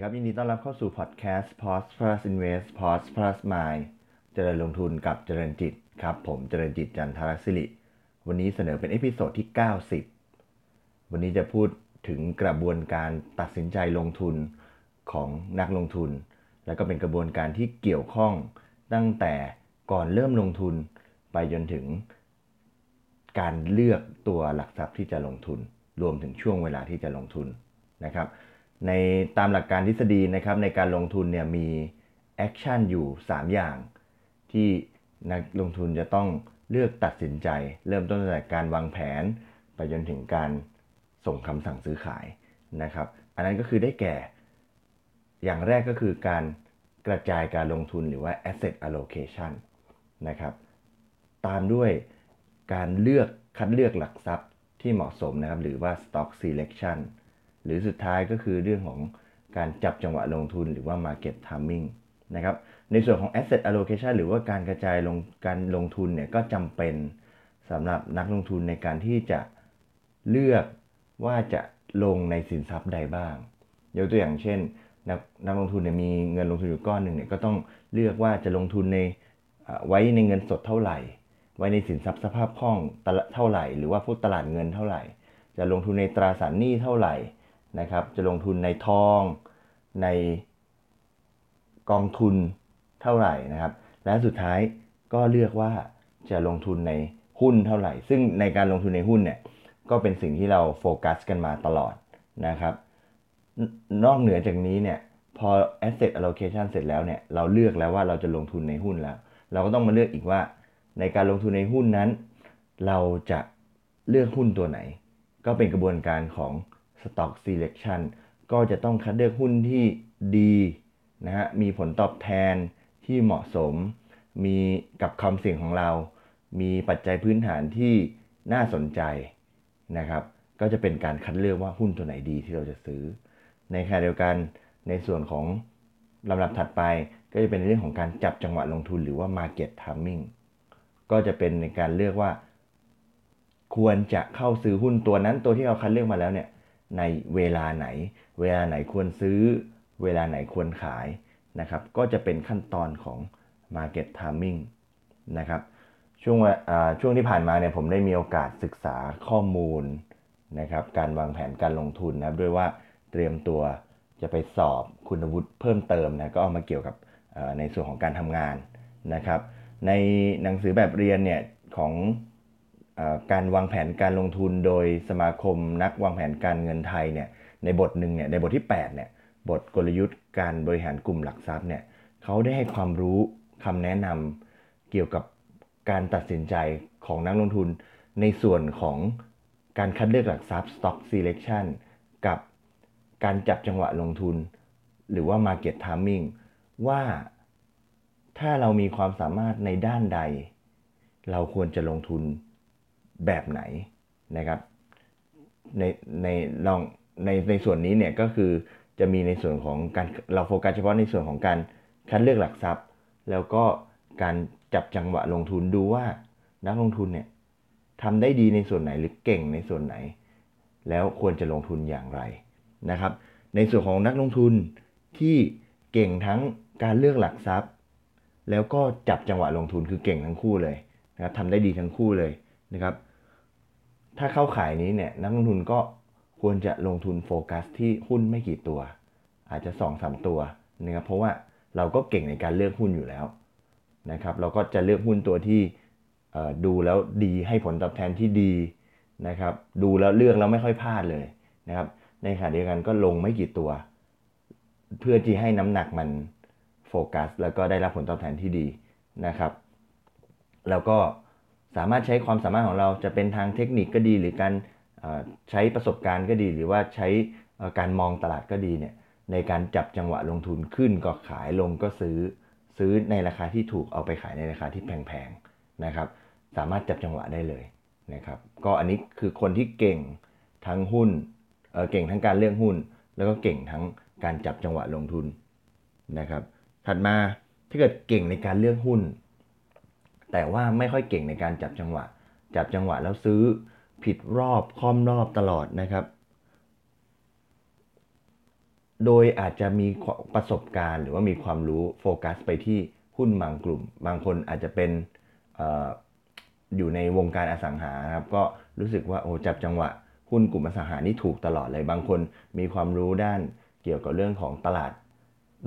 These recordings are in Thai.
สดีครับ ยินดีต้อนรับเข้าสู่พอดแคสต์ Prosperous Invest Prosperous Mind เจริญลงทุนกับเจริญจิตครับ ผมเจริญจิตจันทรศิริ วันนี้เสนอเป็น episode ที่ 90 วันนี้จะพูดถึงกระบวนการตัดสินใจลงทุนของนักลงทุน แล้วก็เป็นกระบวนการที่เกี่ยวข้องตั้งแต่ก่อนเริ่มลงทุนไปจนถึง การเลือกตัวหลักทรัพย์ที่จะลงทุน รวมถึงช่วงเวลาที่จะลงทุนนะครับ ในตามหลักการทฤษฎีนะครับในการลงทุนเนี่ยมีแอคชั่นอยู่ 3 อย่าง ที่นักลงทุนจะต้องเลือกตัดสินใจ เริ่มต้นตั้งแต่การวางแผน ไปจนถึงการส่งคำสั่งซื้อขายนะครับ อันนั้นก็คือได้แก่ อย่างแรกก็คือการกระจายการลงทุนหรือว่า asset allocation นะครับ ตามด้วยการเลือกคัดเลือกหลักทรัพย์ที่เหมาะสมนะครับ หรือว่า stock selection หรือสุดท้ายก็คือเรื่องของการจับจังหวะลงทุนหรือว่า market timing นะครับในส่วนของ asset allocation หรือว่าการกระจายลงการลงทุนเนี่ยก็จำเป็นสำหรับนักลงทุนในการที่จะเลือกว่าจะลงในสินทรัพย์ใดบ้าง ยกตัวอย่างเช่น นักนักลงทุนเนี่ยมีเงินลงทุนอยู่ก้อนหนึ่งเนี่ยก็ต้องเลือกว่าจะลงทุนในไว้ในเงินสดเท่าไหร่ ไว้ในสินทรัพย์สภาพคล่องเท่าไหร่ หรือว่าพวกตลาดเงินเท่าไหร่ จะลงทุนในตราสารหนี้เท่าไหร่ นะครับ จะลงทุนในทองในกองทุนเท่าไหร่นะครับ และสุดท้ายก็เลือกว่าจะลงทุนในหุ้นเท่าไหร่ ซึ่งในการลงทุนในหุ้นเนี่ยก็เป็นสิ่งที่เราโฟกัสกันมาตลอดนะครับ นอกเหนือจากนี้เนี่ยพอ asset allocation เสร็จแล้วเนี่ยเราเลือกแล้วว่าเราจะลงทุนในหุ้นแล้ว เราก็ต้องมาเลือกอีกว่า ในการลงทุนในหุ้นนั้น เราจะเลือกหุ้นตัวไหน ก็เป็นกระบวนการของ stock selection ก็จะต้องคัดเลือกหุ้นที่ดีนะฮะมีผลตอบแทนที่เหมาะสม มีกับความเสี่ยงของเรา มีปัจจัยพื้นฐานที่น่าสนใจนะครับก็จะเป็นการคัดเลือกว่าหุ้นตัวไหนดีที่เราจะซื้อ ในขณะเดียวกันในส่วนของลำดับถัดไปก็จะเป็นเรื่องของการจับจังหวะลงทุนหรือว่า market timing ก็จะเป็นในการเลือกว่า ควรจะเข้าซื้อหุ้นตัวนั้นตัวที่เราคัดเลือกมาแล้วเนี่ย ในเวลาไหน เวลาไหนควรซื้อ เวลาไหนควรขายนะครับ ก็จะเป็นขั้นตอนของ market timing นะครับช่วงช่วงที่ผ่านมาเนี่ยผมได้มีโอกาสศึกษาข้อมูลนะครับการวางแผนการลงทุนนะครับด้วยว่าเตรียมตัวจะไปสอบคุณวุฒิเพิ่มเติมนะก็เอามาเกี่ยวกับในส่วนของการทำงานนะครับ ในหนังสือแบบเรียนเนี่ยของ การวางแผนการลงทุนโดยสมาคมนักวางแผนการเงินไทยเนี่ยในบทหนึ่งเนี่ยในบทที่8เนี่ยบทกลยุทธ์การบริหารกลุ่มหลักทรัพย์เนี่ยเขาได้ให้ความรู้คำแนะนำเกี่ยวกับการตัดสินใจของนักลงทุน ในส่วนของการคัดเลือกหลักทรัพย์ stock selection กับการจับจังหวะลงทุน หรือว่า market timing ว่าถ้าเรามีความสามารถในด้านใด เราควรจะลงทุน แบบไหนนะครับในในลองในในส่วนนี้เนี่ยก็คือจะมีในส่วนของการเราโฟกัสเฉพาะในส่วนของการคัดเลือกหลักทรัพย์ แล้วก็การจับจังหวะลงทุนดูว่านักลงทุนเนี่ยทำได้ดีในส่วนไหนหรือเก่งในส่วนไหน แล้วควรจะลงทุนอย่างไรนะครับ ในส่วนของนักลงทุนที่เก่งทั้งการเลือกหลักทรัพย์ แล้วก็จับจังหวะลงทุนคือเก่งทั้งคู่เลยนะครับทำได้ดีทั้งคู่เลยนะครับ ถ้าเข้าขายนี้เนี่ยนักลงทุนก็ควรจะลงทุนโฟกัสที่หุ้นไม่กี่ตัว อาจจะ2อสตัวนะครับเพราะว่าเราก็เก่งในการเลือกหุ้นอยู่แล้วนะครับเราก็จะเลือกหุ้นตัวที่ดูแล้วดีให้ผลตอบแทนที่ดีนะครับดูแล้วเลือกแล้วไม่ค่อยพลาดเลยนะครับในขณะเดียวกันก็ลงไม่กี่ตัว เพื่อที่ให้น้ำหนักมันโฟกัสแล้วก็ได้รับผลตอบแทนที่ดีนะครับ แล้วก็ สามารถใช้ความสามารถของเราจะเป็นทางเทคนิคก็ดี หรือการใช้ประสบการณ์ก็ดี หรือว่าใช้การมองตลาดก็ดีเนี่ยในการจับจังหวะลงทุนขึ้นก็ขายลงก็ซื้อซื้อในราคาที่ถูกเอาไปขายในราคาที่แพงๆนะครับ สามารถจับจังหวะได้เลยนะครับ ก็อันนี้คือคนที่เก่งทั้งหุ้นเเก่งทั้งการเลือกหุ้น แล้วก็เก่งทั้งการจับจังหวะลงทุนนะครับ ถัดมาถ้าเกิดเก่งในการเลือกหุ้น แต่ว่าไม่ค่อยเก่งในการจับจังหวะ จับจังหวะแล้วซื้อผิดรอบค่อมรอบตลอดนะครับ โดยอาจจะมีประสบการณ์หรือว่ามีความรู้โฟกัสไปที่หุ้นบางกลุ่ม บางคนอาจจะเป็นออยู่ในวงการอสังหาครับ ก็รู้สึกว่าโอ้จับจังหวะหุ้นกลุ่มอสังหานี่ถูกตลอดเลย บางคนมีความรู้ด้านเกี่ยวกับเรื่องของตลาด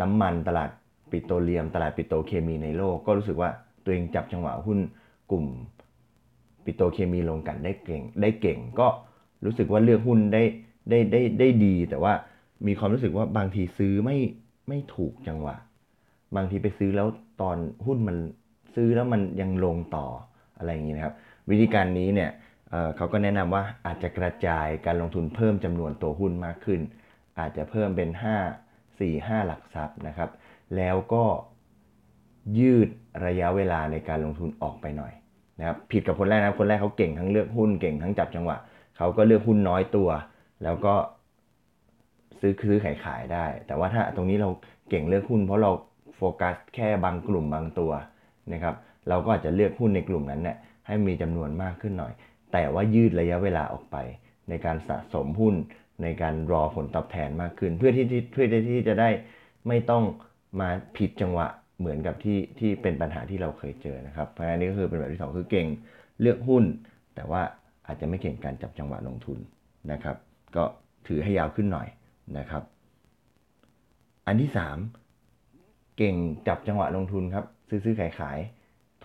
น้ำมันตลาดปิโตรเลียม ตลาดปิโตรเคมีในโลก ก็รู้สึกว่า ตัวเองจับจังหวะหุ้นกลุ่มปิโตเคมีลงกันได้เก่งได้เก่ง ก็รู้สึกว่าเลือกหุ้นได้ได้ได้ได้ดี แต่ว่ามีความรู้สึกว่าบางทีซื้อไม่ไม่ถูกจังหวะ บางทีไปซื้อแล้วตอนหุ้นมันซื้อแล้วมันยังลงต่ออะไรอย่างนี้นะครับ วิธีการนี้เนี่ยเขาก็แนะนำว่าอาจจะกระจายการลงทุนเพิ่มจำนวนตัวหุ้นมากขึ้น อาจจะเพิ่มเป็น 5 4 5 หลักทรัพย์นะครับ แล้วก็ยืด ระยะเวลาในการลงทุนออกไปหน่อยนะครับผิดกับคนแรกนะคนแรกเขาเก่งทั้งเลือกหุ้นเก่งทั้งจับจังหวะเขาก็เลือกหุ้นน้อยตัว แล้วก็ซื้อซื้อขายขายได้ แต่ว่าถ้าตรงนี้เราเก่งเลือกหุ้น เพราะเราโฟกัสแค่บางกลุ่มบางตัวนะครับเราก็อาจจะเลือกหุ้นในกลุ่มนั้นเนี่ยให้มีจำนวนมากขึ้นหน่อย แต่ว่ายืดระยะเวลาออกไป ในการสะสมหุ้นในการรอผลตอบแทนมากขึ้น เพื่อที่เพื่อที่จะได้ไม่ต้องมาผิดจังหวะ เหมือนกับที่ที่เป็นปัญหาที่เราเคยเจอนะครับเพราะฉะนั้นนี่ก็คือเป็นแบบที่ 2 คือเก่งเลือกหุ้น แต่ว่าอาจจะไม่เก่งการจับจังหวะลงทุนนะครับ ก็ถือให้ยาวขึ้นหน่อยนะครับ อันที่ 3 เก่งจับจังหวะลงทุนครับซื้อซื้อขายขาย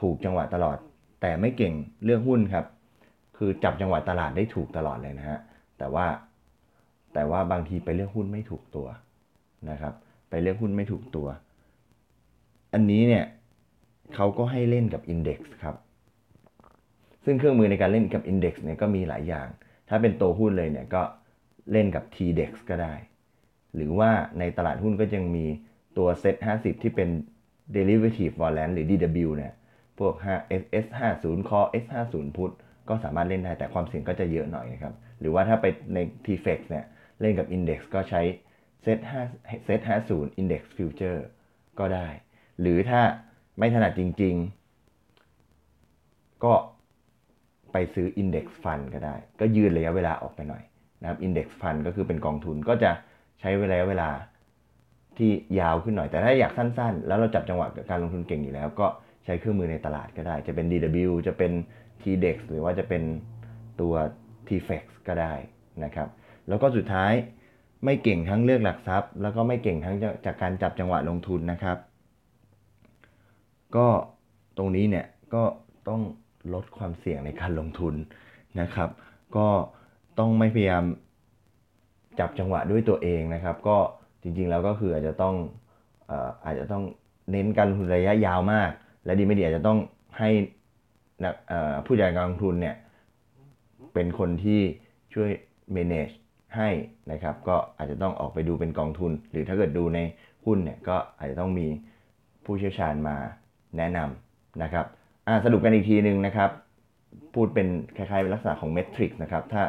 ถูกจังหวะตลอด แต่ไม่เก่งเลือกหุ้นครับ คือจับจังหวะตลาดได้ถูกตลอดเลยนะฮะแต่ว่าแต่ว่าบางทีไปเลือกหุ้นไม่ถูกตัวนะครับ ไปเลือกหุ้นไม่ถูกตัว อันนี้เนี่ยเขาก็ให้เล่นกับอินเด็กซ์ครับ ซึ่งเครื่องมือในการเล่นกับอินเด็กซ์เนี่ยก็มีหลายอย่าง ถ้าเป็นตัวหุ้นเลยเนี่ยก็เล่นกับ TDEX ก็ได้ หรือว่าในตลาดหุ้นก็ยังมีตัว Set 50 ที่เป็น Derivative Warrant หรือ DW เนี่ย พวก S50 Call S50 Put ก็สามารถเล่นได้แต่ความเสี่ยงก็จะเยอะหน่อยนะครับ หรือว่าถ้าไปใน TFX เนี่ย เล่นกับ Index ก็ใช้ Set 5 Set 50 Index Future ก็ได้ หรือถ้าไม่ถนัดจริง ๆ ก็ไปซื้อ Index Fund ก็ได้ ก็ยืดระยะเวลาออกไปหน่อยนะครับ Index Fund ก็คือเป็นกองทุนก็จะใช้เวลาเวลาที่ยาวขึ้นหน่อย แต่ถ้าอยากสั้นๆ แล้วเราจับจังหวะการลงทุนเก่งอยู่แล้ว ก็ใช้เครื่องมือในตลาดก็ได้ จะเป็น DW จะเป็น TDEX หรือว่าจะเป็นตัว TFX ก็ได้นะครับ แล้วก็สุดท้ายไม่เก่งทั้งเลือกหลักทรัพย์ แล้วก็ไม่เก่งทั้งจากการจับจังหวะลงทุนนะครับ ก็ตรงนี้เนี่ยก็ต้องลดความเสี่ยงในการลงทุนนะครับ ก็ต้องไม่พยายามจับจังหวะด้วยตัวเองนะครับ ก็จริงๆแล้วก็คืออาจจะต้องอาจจะต้องเน้นการลงทุนระยะยาวมาก และดีไม่ดีอาจจะต้องให้ผู้จัดการลงทุนเนี่ยเป็นคนที่ช่วย manage ให้นะครับ ก็อาจจะต้องออกไปดูเป็นกองทุน หรือถ้าเกิดดูในหุ้นเนี่ยก็อาจจะต้องมีผู้เชี่ยวชาญมา แนะนำนะครับสรุปกันอีกทีนึงนะครับ พูดเป็นคล้ายๆเป็นลักษณะของเมทริกซ์นะครับ ถ้า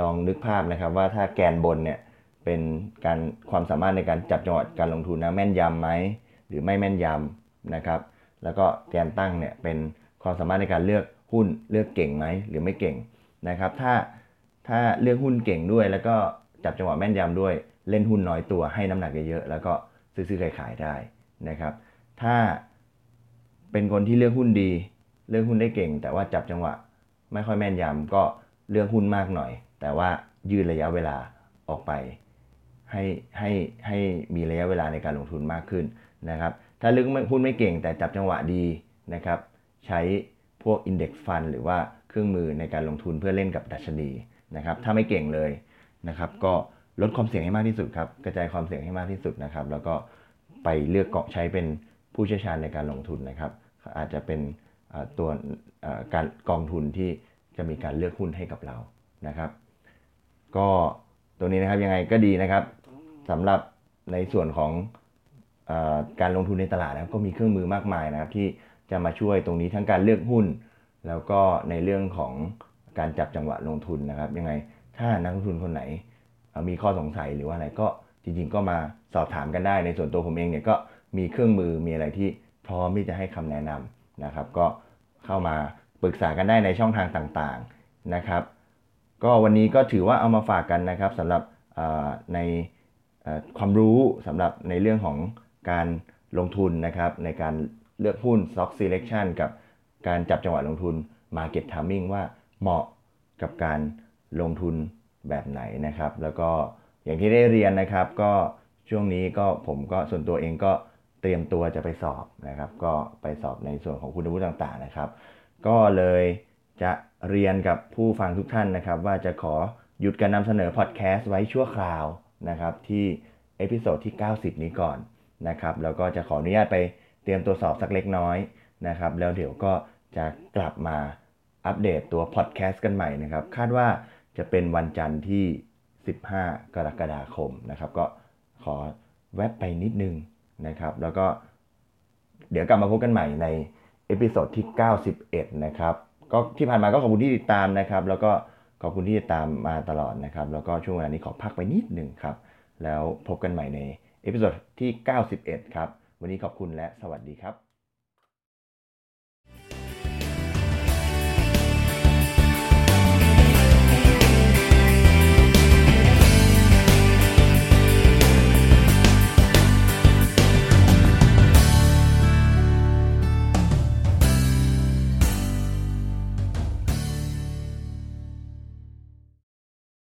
ลองนึกภาพนะครับว่าถ้าแกนบนเนี่ยเป็นการความสามารถในการจับจังหวะการลงทุนนะแม่นยำไหมหรือไม่แม่นยำนะครับ แล้วก็แกนตั้งเนี่ยเป็นความสามารถในการเลือกหุ้นเลือกเก่งไหมหรือไม่เก่งนะครับ ถ้าถ้าเลือกหุ้นเก่งด้วย แล้วก็จับจังหวะแม่นยำด้วยเล่นหุ้นน้อยตัวให้น้ำหนักเยอะๆแล้วก็ซื้อๆขายๆได้นะครับ ถ้า เป็นคนที่เลือกหุ้นดี เลือกหุ้นได้เก่ง แต่ว่าจับจังหวะ ไม่ค่อยแม่นยำก็เลือกหุ้นมากหน่อย แต่ว่ายืดระยะเวลาออกไป ให้ให้ให้มีระยะเวลาในการลงทุนมากขึ้นนะครับถ้าเลือกหุ้นไม่เก่ง แต่จับจังหวะดีนะครับใช้พวก Index Fund หรือว่าเครื่องมือในการลงทุนเพื่อเล่นกับดัชนีนะครับถ้าไม่เก่งเลยนะครับก็ลดความเสี่ยงให้มากที่สุดครับกระจายความเสี่ยงให้มากที่สุดนะครับแล้วก็ไปเลือกเกาะใช้เป็น ผู้เชี่ยวชาญในการลงทุนนะครับ อาจจะเป็นตัวการกองทุนที่จะมีการเลือกหุ้นให้กับเรานะครับ ก็ตัวนี้นะครับยังไงก็ดีนะครับสำหรับในส่วนของอการลงทุนในตลาดนะก็มีเครื่องมือมากมายนะครับ ที่จะมาช่วยตรงนี้ทั้งการเลือกหุ้น แล้วก็ในเรื่องของการจับจังหวะลงทุนนะครับ ยังไงถ้านักลงทุนคนไหนมีข้อสงสัยหรือว่าอะไรก็จริงๆ ก็มาสอบถามกันได้ในส่วนตัวผมเองเนี่ยก็ มีเครื่องมือมีอะไรที่พร้อมที่จะให้คำแนะนำนะครับ ก็เข้ามาปรึกษากันได้ในช่องทางต่างๆนะครับ ก็วันนี้ก็ถือว่าเอามาฝากกันนะครับสำหรับในความรู้สำหรับในเรื่องของการลงทุนนะครับในการเลือกหุ้น stock selection กับการจับจังหวะลงทุน market timing ว่าเหมาะกับการลงทุนแบบไหนนะครับ แล้วก็อย่างที่ได้เรียนนะครับ ก็ช่วงนี้ก็ผมก็ส่วนตัวเองก็ เตรียมตัวจะไปสอบนะครับ ก็ไปสอบในส่วนของคุณวุฒิต่างๆนะครับ ก็เลยจะเรียนกับผู้ฟังทุกท่านนะครับ ว่าจะขอหยุดการนำเสนอพอดแคสต์ไว้ชั่วคราวนะครับ ที่ episode ที่ 90 นี้ก่อนนะครับแล้วก็จะขออนุญาตไปเตรียมตัวสอบสักเล็กน้อยนะครับ แล้วเดี๋ยวก็จะกลับมาอัปเดตตัวพอดแคสต์กันใหม่นะครับ คาดว่าจะเป็นวันจันทร์ที่ 15 กรกฎาคมนะครับ ก็ขอแวบไปนิดนึง นะครับ แล้วก็เดี๋ยวกลับมาพบกันใหม่ใน episode ที่ 91 นะครับ ก็ที่ผ่านมาก็ขอบคุณที่ติดตามนะครับ แล้วก็ขอบคุณที่ติดตามมาตลอดนะครับ แล้วก็ช่วงเวลานี้ขอพักไปนิดหนึ่งครับ แล้วพบกันใหม่ใน episode ที่ 91 ครับ วันนี้ขอบคุณและสวัสดีครับ